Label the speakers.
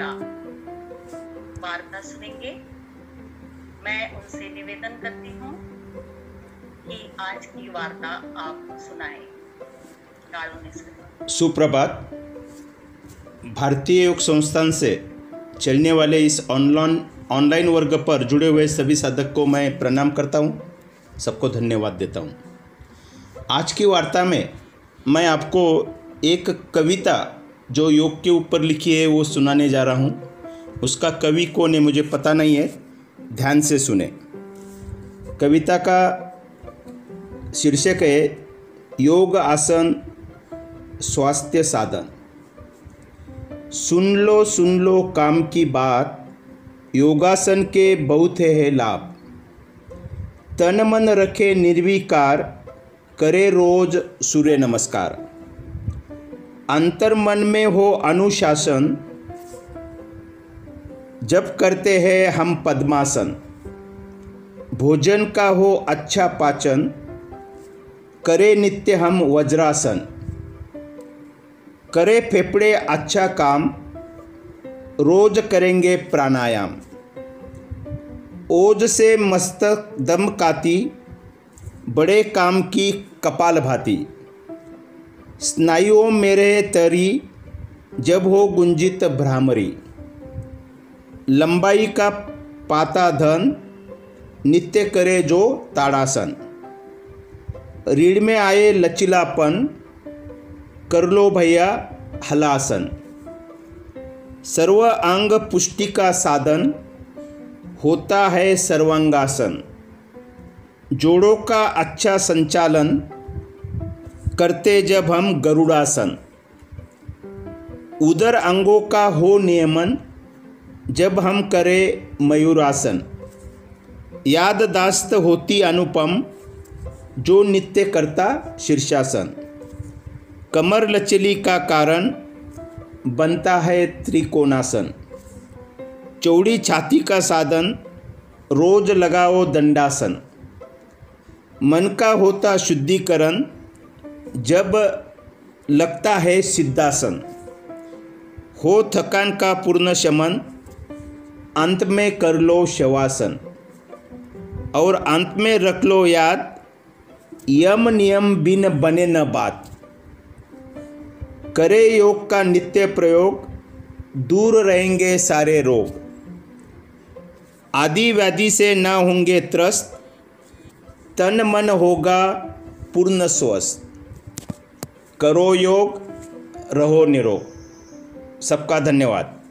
Speaker 1: का वार्ता सुनेंगे। मैं उनसे निवेदन करती हूँ कि आज की वार्ता आप सुनाएँ।
Speaker 2: सुप्रभात। भारतीय योग संस्थान से चलने वाले इस ऑनलाइन ऑनलाइन वर्ग पर जुड़े हुए सभी साधक को मैं प्रणाम करता हूँ। सबको धन्यवाद देता हूँ। आज की वार्ता में मैं आपको एक कविता जो योग के ऊपर लिखी है, वो सुनाने जा रहा हूँ। उसका कवि कौन है, मुझे पता नहीं है। ध्यान से सुने। कविता का शीर्षक है, योग आसन स्वास्थ्य साधन। सुन लो सुन लो काम की बात, योगासन के बहुत है लाभ। तन मन रखे निर्विकार, करे रोज सूर्य नमस्कार। अंतर मन में हो अनुशासन, जब करते हैं हम पद्मासन। भोजन का हो अच्छा पाचन, करे नित्य हम वज्रासन। करे फेफड़े अच्छा काम, रोज करेंगे प्राणायाम। ओज से मस्तक दम काती, बड़े काम की कपाल भाती। स्नायुओं मेरे तरी, जब हो गुंजित भ्रामरी। लंबाई का पाता धन, नित्य करे जो ताड़ासन। रीढ़ में आए लचीलापन, कर लो भैया हलासन। सर्व अंग पुष्टि का साधन, होता है सर्वांगासन। जोड़ों का अच्छा संचालन करते जब हम गरुड़ासन। उदर अंगों का हो नियमन, जब हम करें मयूरासन। याददाश्त होती अनुपम, जो नित्य करता शीर्षासन। कमर लचली का कारण, बनता है त्रिकोणासन। चौड़ी छाती का साधन, रोज लगाओ दंडासन। मन का होता शुद्धिकरण जब लगता है सिद्धासन, हो थकान का पूर्ण शमन, अंत में कर लो शवासन। और अंत में रख लो याद, यम नियम बिन बने न बात। करे योग का नित्य प्रयोग, दूर रहेंगे सारे रोग। आदि व्याधि से न होंगे त्रस्त, तन मन होगा पूर्ण स्वस्थ। करो योग रहो निरोग। सबका धन्यवाद।